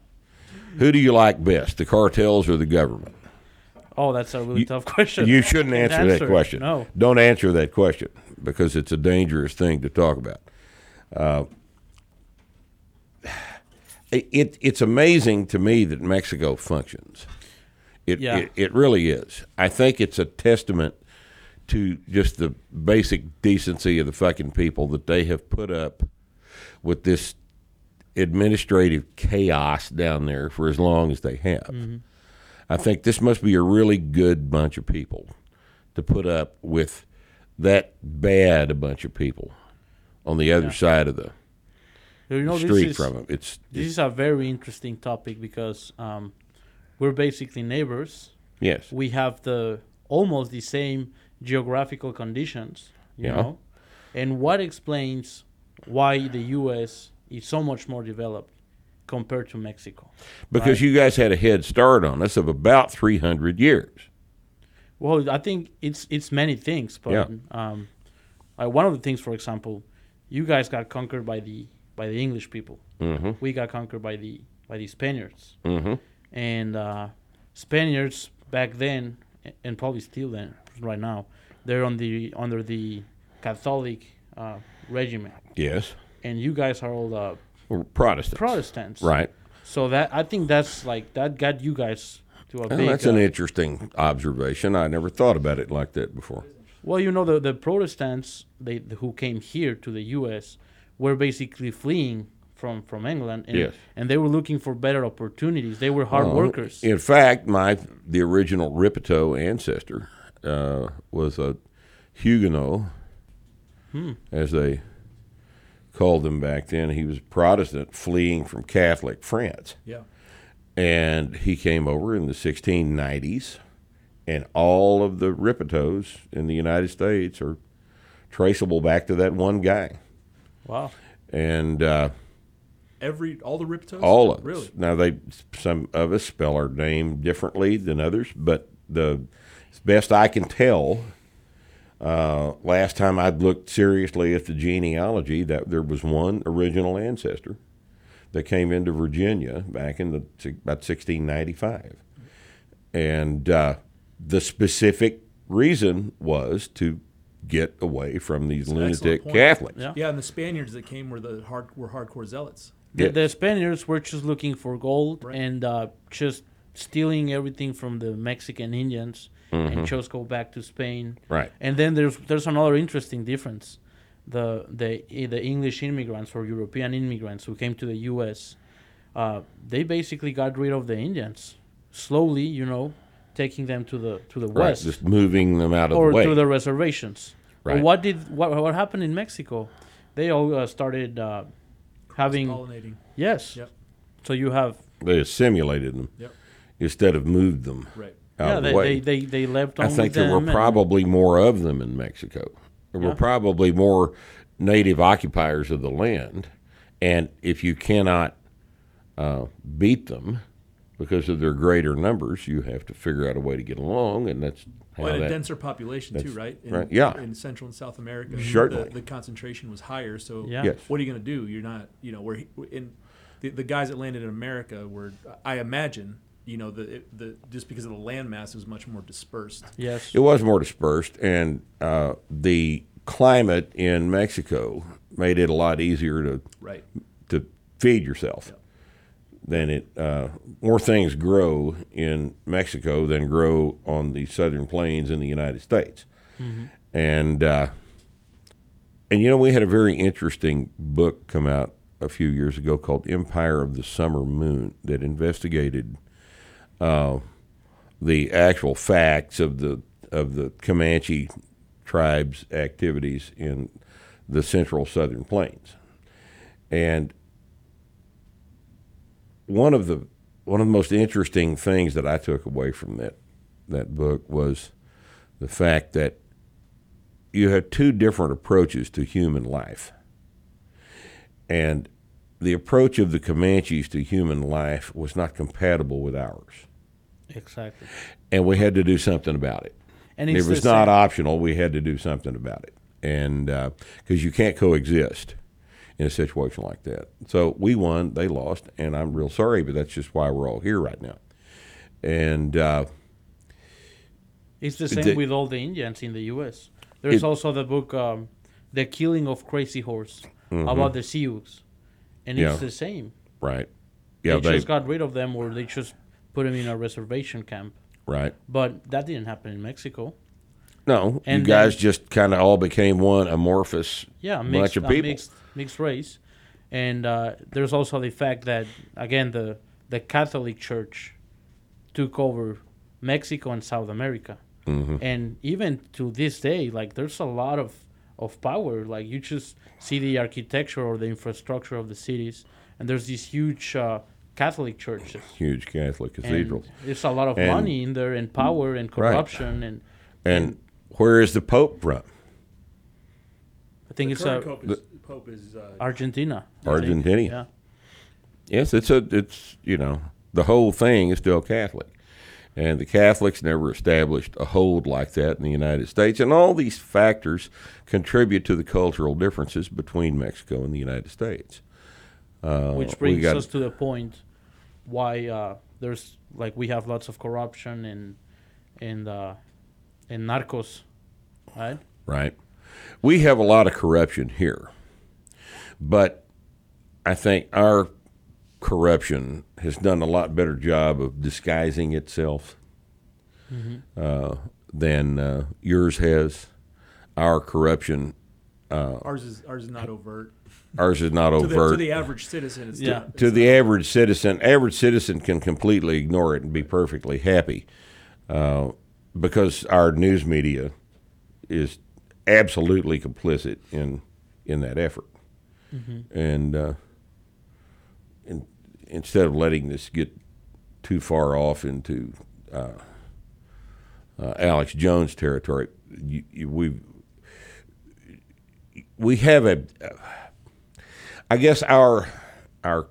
Who do you like best, the cartels or the government? Oh, that's a really You- tough question. You shouldn't answer that question. No. Don't answer that question because it's a dangerous thing to talk about. Uh, it, it's amazing to me that Mexico functions. It, Yeah. it, it really is. I think it's a testament to just the basic decency of the fucking people that they have put up with this administrative chaos down there for as long as they have. I think this must be a really good bunch of people to put up with that bad a bunch of people on the other side of the You know, street this is, from them. It's, This is a very interesting topic because um, we're basically neighbors. yes, We have the almost the same geographical conditions, you Yeah. know. And what explains why the U.S. is so much more developed compared to Mexico? because you guys had a head start on us of about 300 years. Well, I think it's it's many things, but Yeah. um, uh, one of the things, for example, you guys got conquered by the by the English people. Mm-hmm. We got conquered by the by the Spaniards, Mm-hmm. and uh, Spaniards back then, and probably still then, right now, they're on the under the Catholic uh, regime, Yes. And you guys are all uh, Protestants. Protestants, Right. So that I think that's like that got you guys to a Well, big. that's uh, an interesting observation. I never thought about it like that before. Well, you know, the, the Protestants they who came here to the U.S. were basically fleeing from, from England, and, Yes. and they were looking for better opportunities. They were hard workers. In fact, my the original Rippetoe ancestor uh, was a Huguenot, Hmm. as they called them back then. He was Protestant fleeing from Catholic France. Yeah. and he came over in the 1690s, and all of the Rippetoes in the United States are traceable back to that one guy, Wow. and uh, Every all the Rippetoes. all of really. us. Now they, some of us spell our name differently than others, but the best I can tell. Uh, last time I'd looked seriously at the genealogy, that there was one original ancestor that came into Virginia back in the about 1695, and uh, the specific reason was to get away from these It's an excellent lunatic. Catholics. Yeah. Yeah, and the Spaniards that came were the hard were hardcore zealots. The, Yes. the Spaniards were just looking for gold Right. and uh, just stealing everything from the Mexican Indians and just go back to Spain. Mm-hmm. Right. And then there's there's another interesting difference. The the the English immigrants or European immigrants who came to the U.S. Uh, they basically got rid of the Indians slowly, you know, taking them to the to the Right, west just moving them out of or the way. Or to the reservations. But Right. what did what what happened in Mexico? They all uh, started uh, having Pollinating. yes. Yep. So you have they assimilated them Yep. instead of moved them Right. Out yeah of the they, way. they, they they left. I think there were them and- probably more of them in Mexico. There were probably more native occupiers of the land, and if you cannot uh, beat them because of their greater numbers, you have to figure out a way to get along, and that's how Well, and a denser population too, right? In, right, yeah. In Central and South America, Certainly. the, the concentration was higher. So, Yeah. Yes. what are you going to do? You're not, you know, where in the, the guys that landed in America were, I imagine, you know, the the just because of the landmass was much more dispersed. Yes. It was more dispersed, and uh, the climate in Mexico made it a lot easier to Right. to feed yourself than it. Uh, more things grow in Mexico than grow on the southern plains in the United States, and uh, and you know we had a very interesting book come out a few years ago called Empire of the Summer Moon that investigated uh, the actual facts of the of the Comanche tribes' activities in the central southern plains. And one of the one of the most interesting things that I took away from that that book was the fact that you have two different approaches to human life. And the approach of the Comanches to human life was not compatible with ours. Exactly. And we had to do something about it. And It it's was not same- optional. We had to do something about it. And because you can't coexist in a situation like that. So we won, they lost, and I'm real sorry, but that's just why we're all here right now. And uh, It's the same the- with all the Indians in the U.S. There's It- also the book, um, "The Killing of Crazy Horse," about the Sioux, and Mm-hmm. Yeah. it's the same. right, yeah, they, they, just got rid of them, or they just put them in a reservation camp. right. But that didn't happen in Mexico. No, And you guys then- just kind of all became one amorphous yeah, a bunch mixed, of people. mixed mixed race, and uh, there's also the fact that again the the Catholic Church took over Mexico and South America, Mm-hmm. and even to this day, like there's a lot of of power. Like you just see the architecture or the infrastructure of the cities, and there's these huge uh, Catholic churches. Huge Catholic and cathedral. There's a lot of And- money in there, and power, and corruption, and And where is the Pope from? I think it's Current uh, Pope is, Pope is uh, Argentina. Argentina. Yeah. Yes, it's a it's you know the whole thing is still Catholic, and the Catholics never established a hold like that in the United States, and all these factors contribute to the cultural differences between Mexico and the United States. Uh, which brings got- us to the point why uh, there's like we have lots of corruption and and uh, and narcos, right? right? We have a lot of corruption here, but I think our corruption has done a lot better job of disguising itself uh, than uh, yours has. Our corruption, ours is ours is not overt. Ours is not To the, overt. to the average citizen, it's Yeah. not, it's to the average citizen, average citizen can completely ignore it and be perfectly happy, uh, because our news media is absolutely complicit in in that effort, and, uh, and instead of letting this get too far off into uh, uh, Alex Jones territory, you, you, we we have a. I guess our our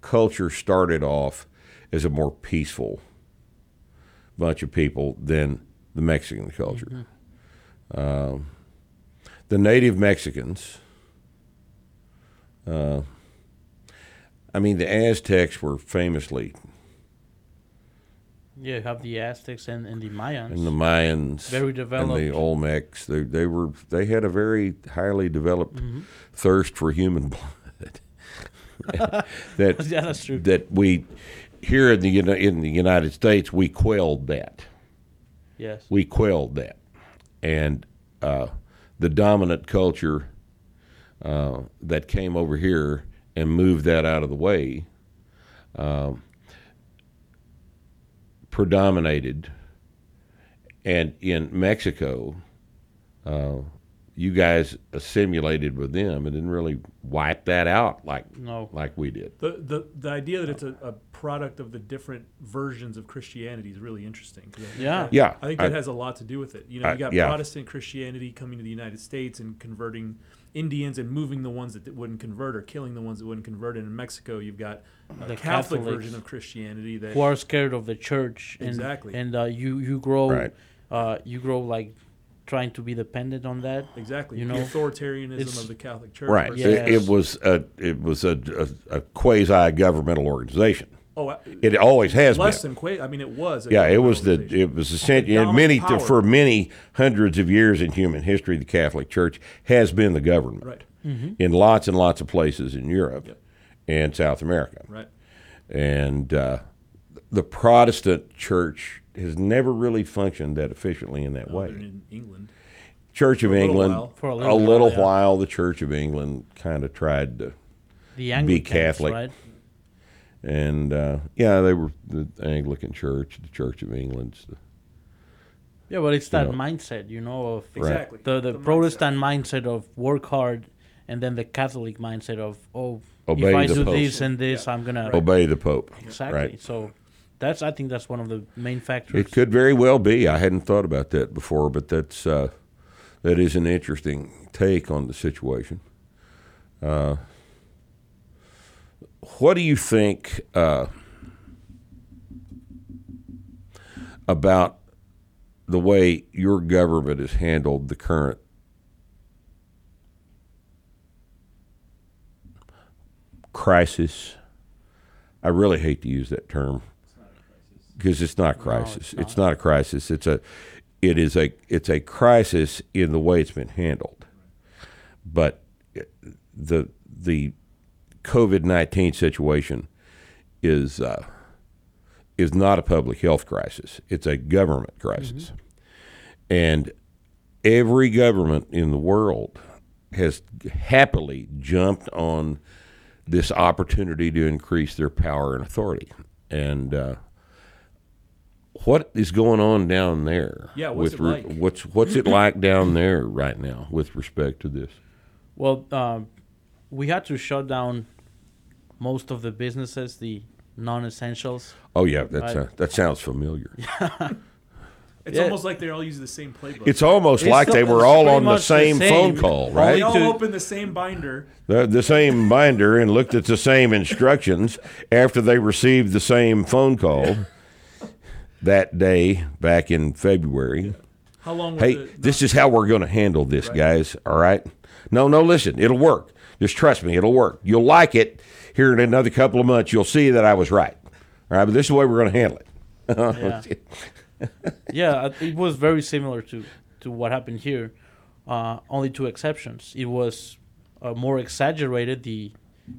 culture started off as a more peaceful bunch of people than the Mexican culture. Um, the native Mexicans, uh, I mean, the Aztecs were famously, Yeah, you have the Aztecs and, and the Mayans. and the Mayans, Very developed. and the Olmecs. They they were they had a very highly developed Mm-hmm. thirst for human blood. that yeah, that's true. that we here in the in the United States we quelled that. yes. We quelled that, and uh, the dominant culture uh, that came over here and moved that out of the way um, predominated, and in Mexico. Uh, you guys assimilated with them and didn't really wipe that out like No. like we did. the, the the idea that it's a, a product of the different versions of Christianity is really interesting. I think Yeah. that- Yeah, I think I- that has a lot to do with it. You know, I- you got yeah. Protestant Christianity coming to the United States and converting Indians and moving the ones that wouldn't convert or killing the ones that wouldn't convert. And in Mexico, you've got a The Catholic Catholics version of Christianity that Who are scared of the church. And, Exactly. And uh, you, you grow Right. uh, you grow like trying to be dependent on that. exactly You the know, authoritarianism it's- of the Catholic Church. Right. versus- It, it was a it was a, a, a quasi governmental organization. Oh, It always has been less been. than Qua. I mean, it was. a Yeah, it was the it was essentially dominant many power. for many hundreds of years in human history. The Catholic Church has been the government right, in lots and lots of places in Europe Yep. and South America, right. and uh, the Protestant Church has never really functioned that efficiently in that Other way. in England. Church of For a little England, while. For a a little little, while, yeah. while, the Church of England kind of tried to. The Anglicans, Catholic. right? And uh, yeah, they were the Anglican Church, the Church of England. Yeah, but it's that know. mindset, you know, of Exactly. the, the, The Protestant mindset. of work hard, and then the Catholic mindset of oh, Obey if I the do Pope. this and this, I'm gonna Obey the Pope. exactly. Right. So that's I think that's one of the main factors. It could very well be. I hadn't thought about that before, but that's uh, that is an interesting take on the situation. Uh, what do you think uh, about the way your government has handled the current crisis? I really hate to use that term because it's not a crisis. it's, not. a crisis. It's a it is a it's a crisis in the way it's been handled. But the the COVID nineteen situation is uh, is not a public health crisis. It's a government crisis, and every government in the world has happily jumped on this opportunity to increase their power and authority. And uh, what is going on down there? Yeah, what's with it like? what's what's it like down there right now with respect to this? Well, um, we had to shut down most of the businesses, the non-essentials. Oh yeah, that's I- uh, that sounds familiar. It's Yeah. almost like they're all using the same playbook. It's almost It's like they were all on the much the same, phone call, right? they all opened the same binder. the, the same binder and looked at the same instructions after they received the same phone call that day back in February. How long? Was Hey, it? this is how we're going to handle this, guys. All right? No, no, listen, it'll work. Just trust me, it'll work. You'll like it here in another couple of months. You'll see that I was right. All right, but this is the way we're going to handle it. Yeah. yeah, it was very similar to, to what happened here. Uh, only two exceptions. It was uh, more exaggerated the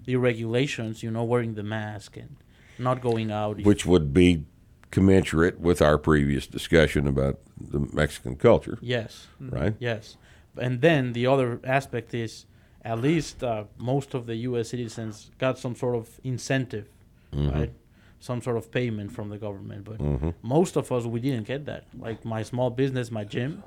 the regulations, you know, wearing the mask and not going out. Which would be commensurate with our previous discussion about the Mexican culture, yes, right? yes. And then the other aspect is at least uh, most of the U.S. citizens got some sort of incentive, right? Some sort of payment from the government. But most of us, we didn't get that. Like my small business, my gym,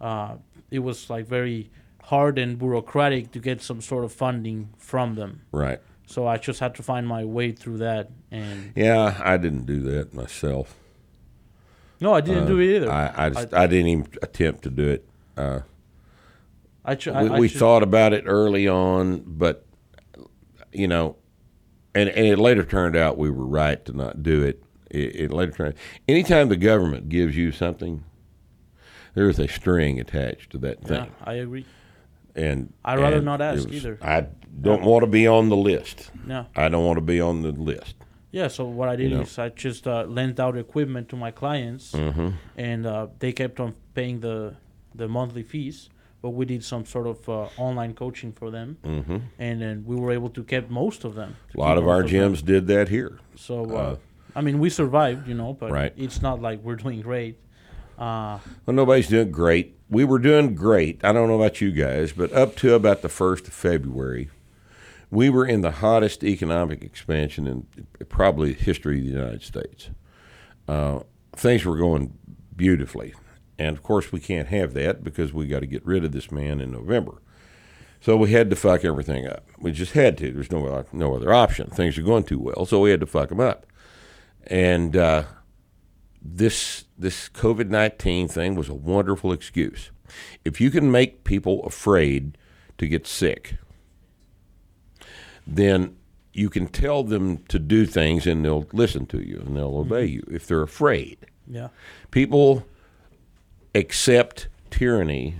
uh, it was like very hard and bureaucratic to get some sort of funding from them. Right. So I just had to find my way through that. And Yeah, I didn't do that myself. no, I didn't do it either. Uh, I, I, just, I, didn't even attempt to do it. Uh, I, ju- we I, I we thought about it early on, but you know, and, and it later turned out we were right to not do it. It, it later turned. Anytime the government gives you something, there's a string attached to that Yeah, thing, I agree. And I'd rather and not ask was- either. I don't want to be on the list. Yeah. I don't want to be on the list. Yeah, so what I did You know. is I just uh, lent out equipment to my clients, Mm-hmm. and uh, they kept on paying the the monthly fees. But we did some sort of uh, online coaching for them, mm-hmm. and then we were able to keep most of them. A lot of our them. gyms did that here. So, uh, I mean, we survived, you know, but Right. it's not like we're doing great. Uh, Well, nobody's doing great. We were doing great. I don't know about you guys, but up to about the 1st of February, we were in the hottest economic expansion in probably the history of the United States. Uh, things were going beautifully. And of course, we can't have that because we got to get rid of this man in November. So we had to fuck everything up. We just had to. There's no no other option. Things are going too well, so we had to fuck them up. And uh, this this COVID nineteen thing was a wonderful excuse. If you can make people afraid to get sick, then you can tell them to do things and they'll listen to you and they'll obey mm-hmm. you if they're afraid. yeah, People accept tyranny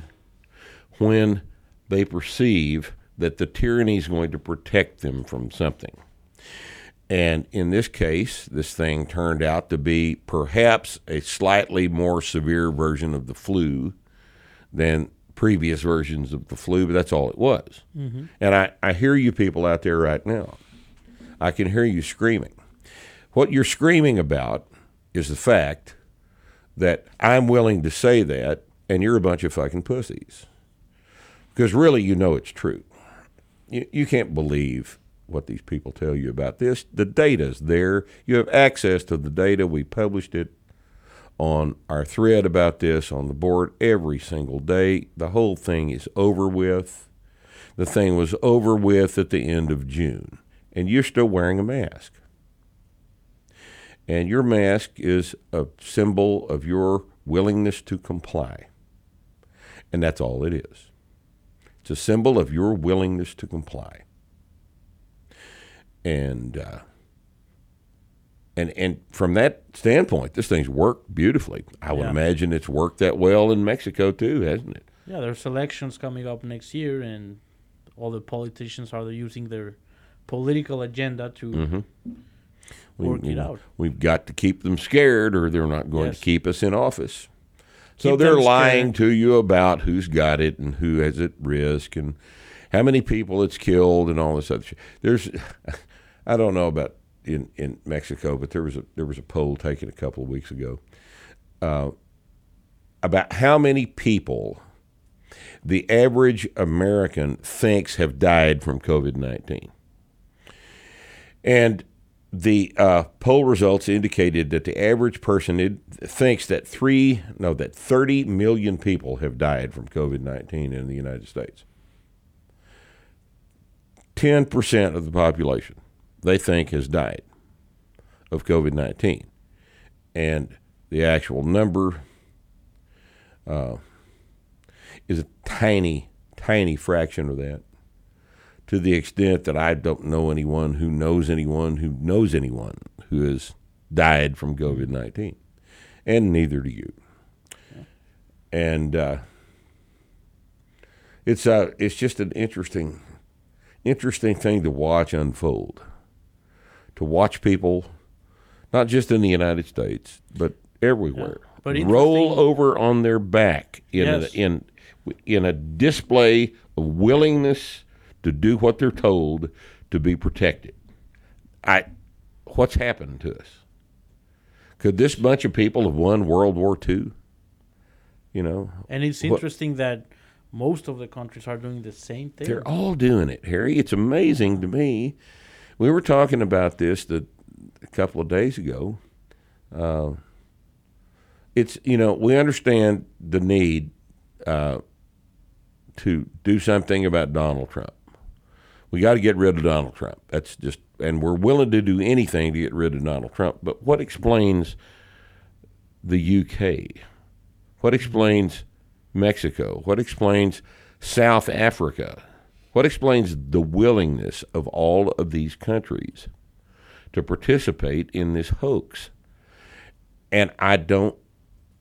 when they perceive that the tyranny is going to protect them from something. And in this case, this thing turned out to be perhaps a slightly more severe version of the flu than previous versions of the flu, but that's all it was. Mm-hmm. And I, I hear you people out there right now. I can hear you screaming. What you're screaming about is the fact that I'm willing to say that, and you're a bunch of fucking pussies. Because really, you know it's true. You, you can't believe what these people tell you about this. The data's there. You have access to the data. We published it on our thread about this on the board every single day. The whole thing is over with. The thing was over with at the end of June, and you're still wearing a mask. And your mask is a symbol of your willingness to comply. And that's all it is. It's a symbol of your willingness to comply. And uh, and and from that standpoint, this thing's worked beautifully. I would Yeah. imagine it's worked that well in Mexico too, hasn't it? yeah. There's elections coming up next year, and all the politicians are using their political agenda to Mm-hmm. We- work you it out. We've got to keep them scared, or they're not going Yes. to keep us in office. So Keep they're lying scared. to you about who's got it and who has at risk and how many people it's killed and all this other shit. There's, I don't know about in, in Mexico, but there was a there was a poll taken a couple of weeks ago uh, about how many people the average American thinks have died from COVID 19. And the uh, poll results indicated that the average person thinks that three, no, that 30 million people have died from COVID 19 in the United States. 10% of the population they think has died of COVID 19. And the actual number uh, is a tiny, tiny fraction of that to the extent that I don't know anyone who knows anyone who knows anyone who has died from COVID 19. And neither do you. And uh, it's, uh, it's just an interesting, interesting thing to watch unfold. To watch people, not just in the United States, but everywhere, But roll over on their back in, Yes. a, in, in a display of willingness to do what they're told to be protected. I, what's happened to us? Could this bunch of people have won World War II? You know, And it's What- interesting that most of the countries are doing the same thing. they're all doing it, Harry. It's amazing to me. We were talking about this the, a couple of days ago. Uh, it's you know we understand the need uh, to do something about Donald Trump. We got to get rid of Donald Trump. That's just, and we're willing to do anything to get rid of Donald Trump. But what explains the UK? What explains Mexico? What explains South Africa? What explains the willingness of all of these countries to participate in this hoax? And I don't,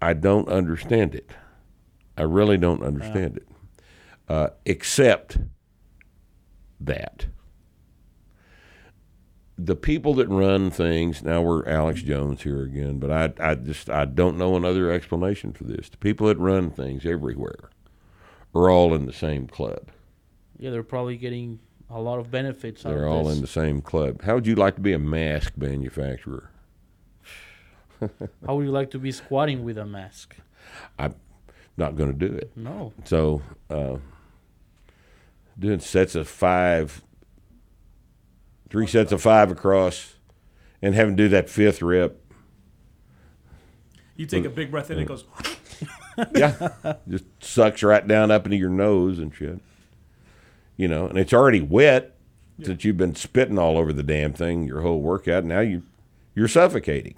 I don't understand it. I really don't understand it, uh, except that the people that run things now we're Alex Jones here again, but I I just I don't know another explanation for this. The people that run things everywhere are all in the same club. Yeah, they're probably getting a lot of benefits. They're of all this. in the same club. How would you like to be a mask manufacturer? How would you like to be squatting with a mask? I'm not going to do it. No. So uh, doing sets of five, three sets of five across, and having to do that fifth rep. You take a big breath in, and it goes. Yeah, just sucks right down up into your nose and shit. You know, and it's already wet since you've been spitting all over the damn thing your whole workout. Now you you're suffocating.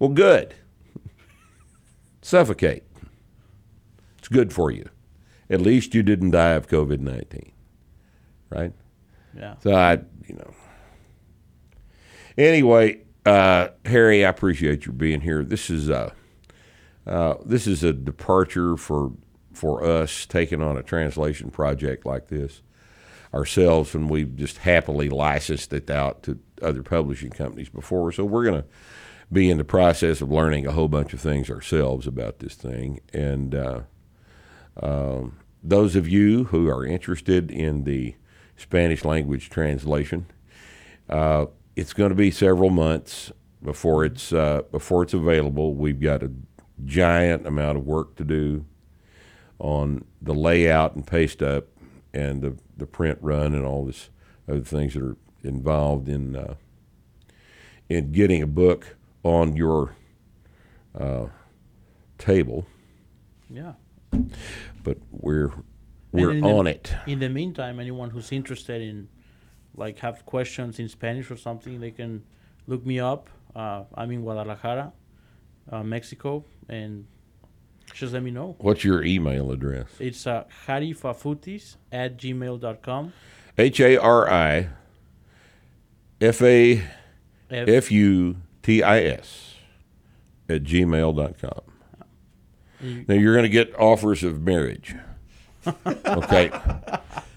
Well, good. Suffocate. It's good for you. At least you didn't die of COVID nineteen, right? Yeah. So I, you know. Anyway, uh, Harry, I appreciate you being here. This is uh, uh, this is a departure for for us taking on a translation project like this ourselves, and we've just happily licensed it out to other publishing companies before. So we're going to be in the process of learning a whole bunch of things ourselves about this thing, and. Uh, um, those of you who are interested in the Spanish language translation, uh, it's going to be several months before it's uh, before it's available. We've got a giant amount of work to do on the layout and paste up and the, the print run and all this other things that are involved in uh, in getting a book on your uh, table. Yeah. But we're we're in the- on it. In the meantime, anyone who's interested in, like, have questions in Spanish or something, they can look me up. Uh, I'm in Guadalajara, uh, Mexico, and just let me know. What's your email address? It's uh, harifafutis at gmail.com. H A R I F A F U T I S at gmail.com. You- Now you're going to get offers of marriage. Okay.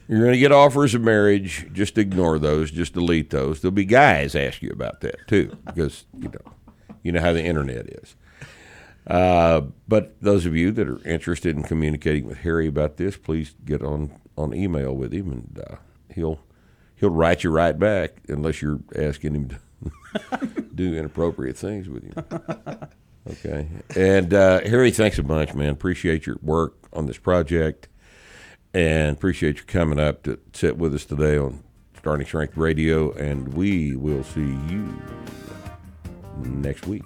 You're going to get offers of marriage. Just ignore those. Just delete those. There'll be guys ask you about that too, because you know, you know how the internet is. Uh, but those of you that are interested in communicating with Harry about this, please get on on email with him, and uh, he'll he'll write you right back, unless you're asking him to do inappropriate things with you. Okay. And uh, Harry, thanks a bunch, man. Appreciate your work on this project. and appreciate you coming up to sit with us today on Starting Strength Radio. And we will see you next week.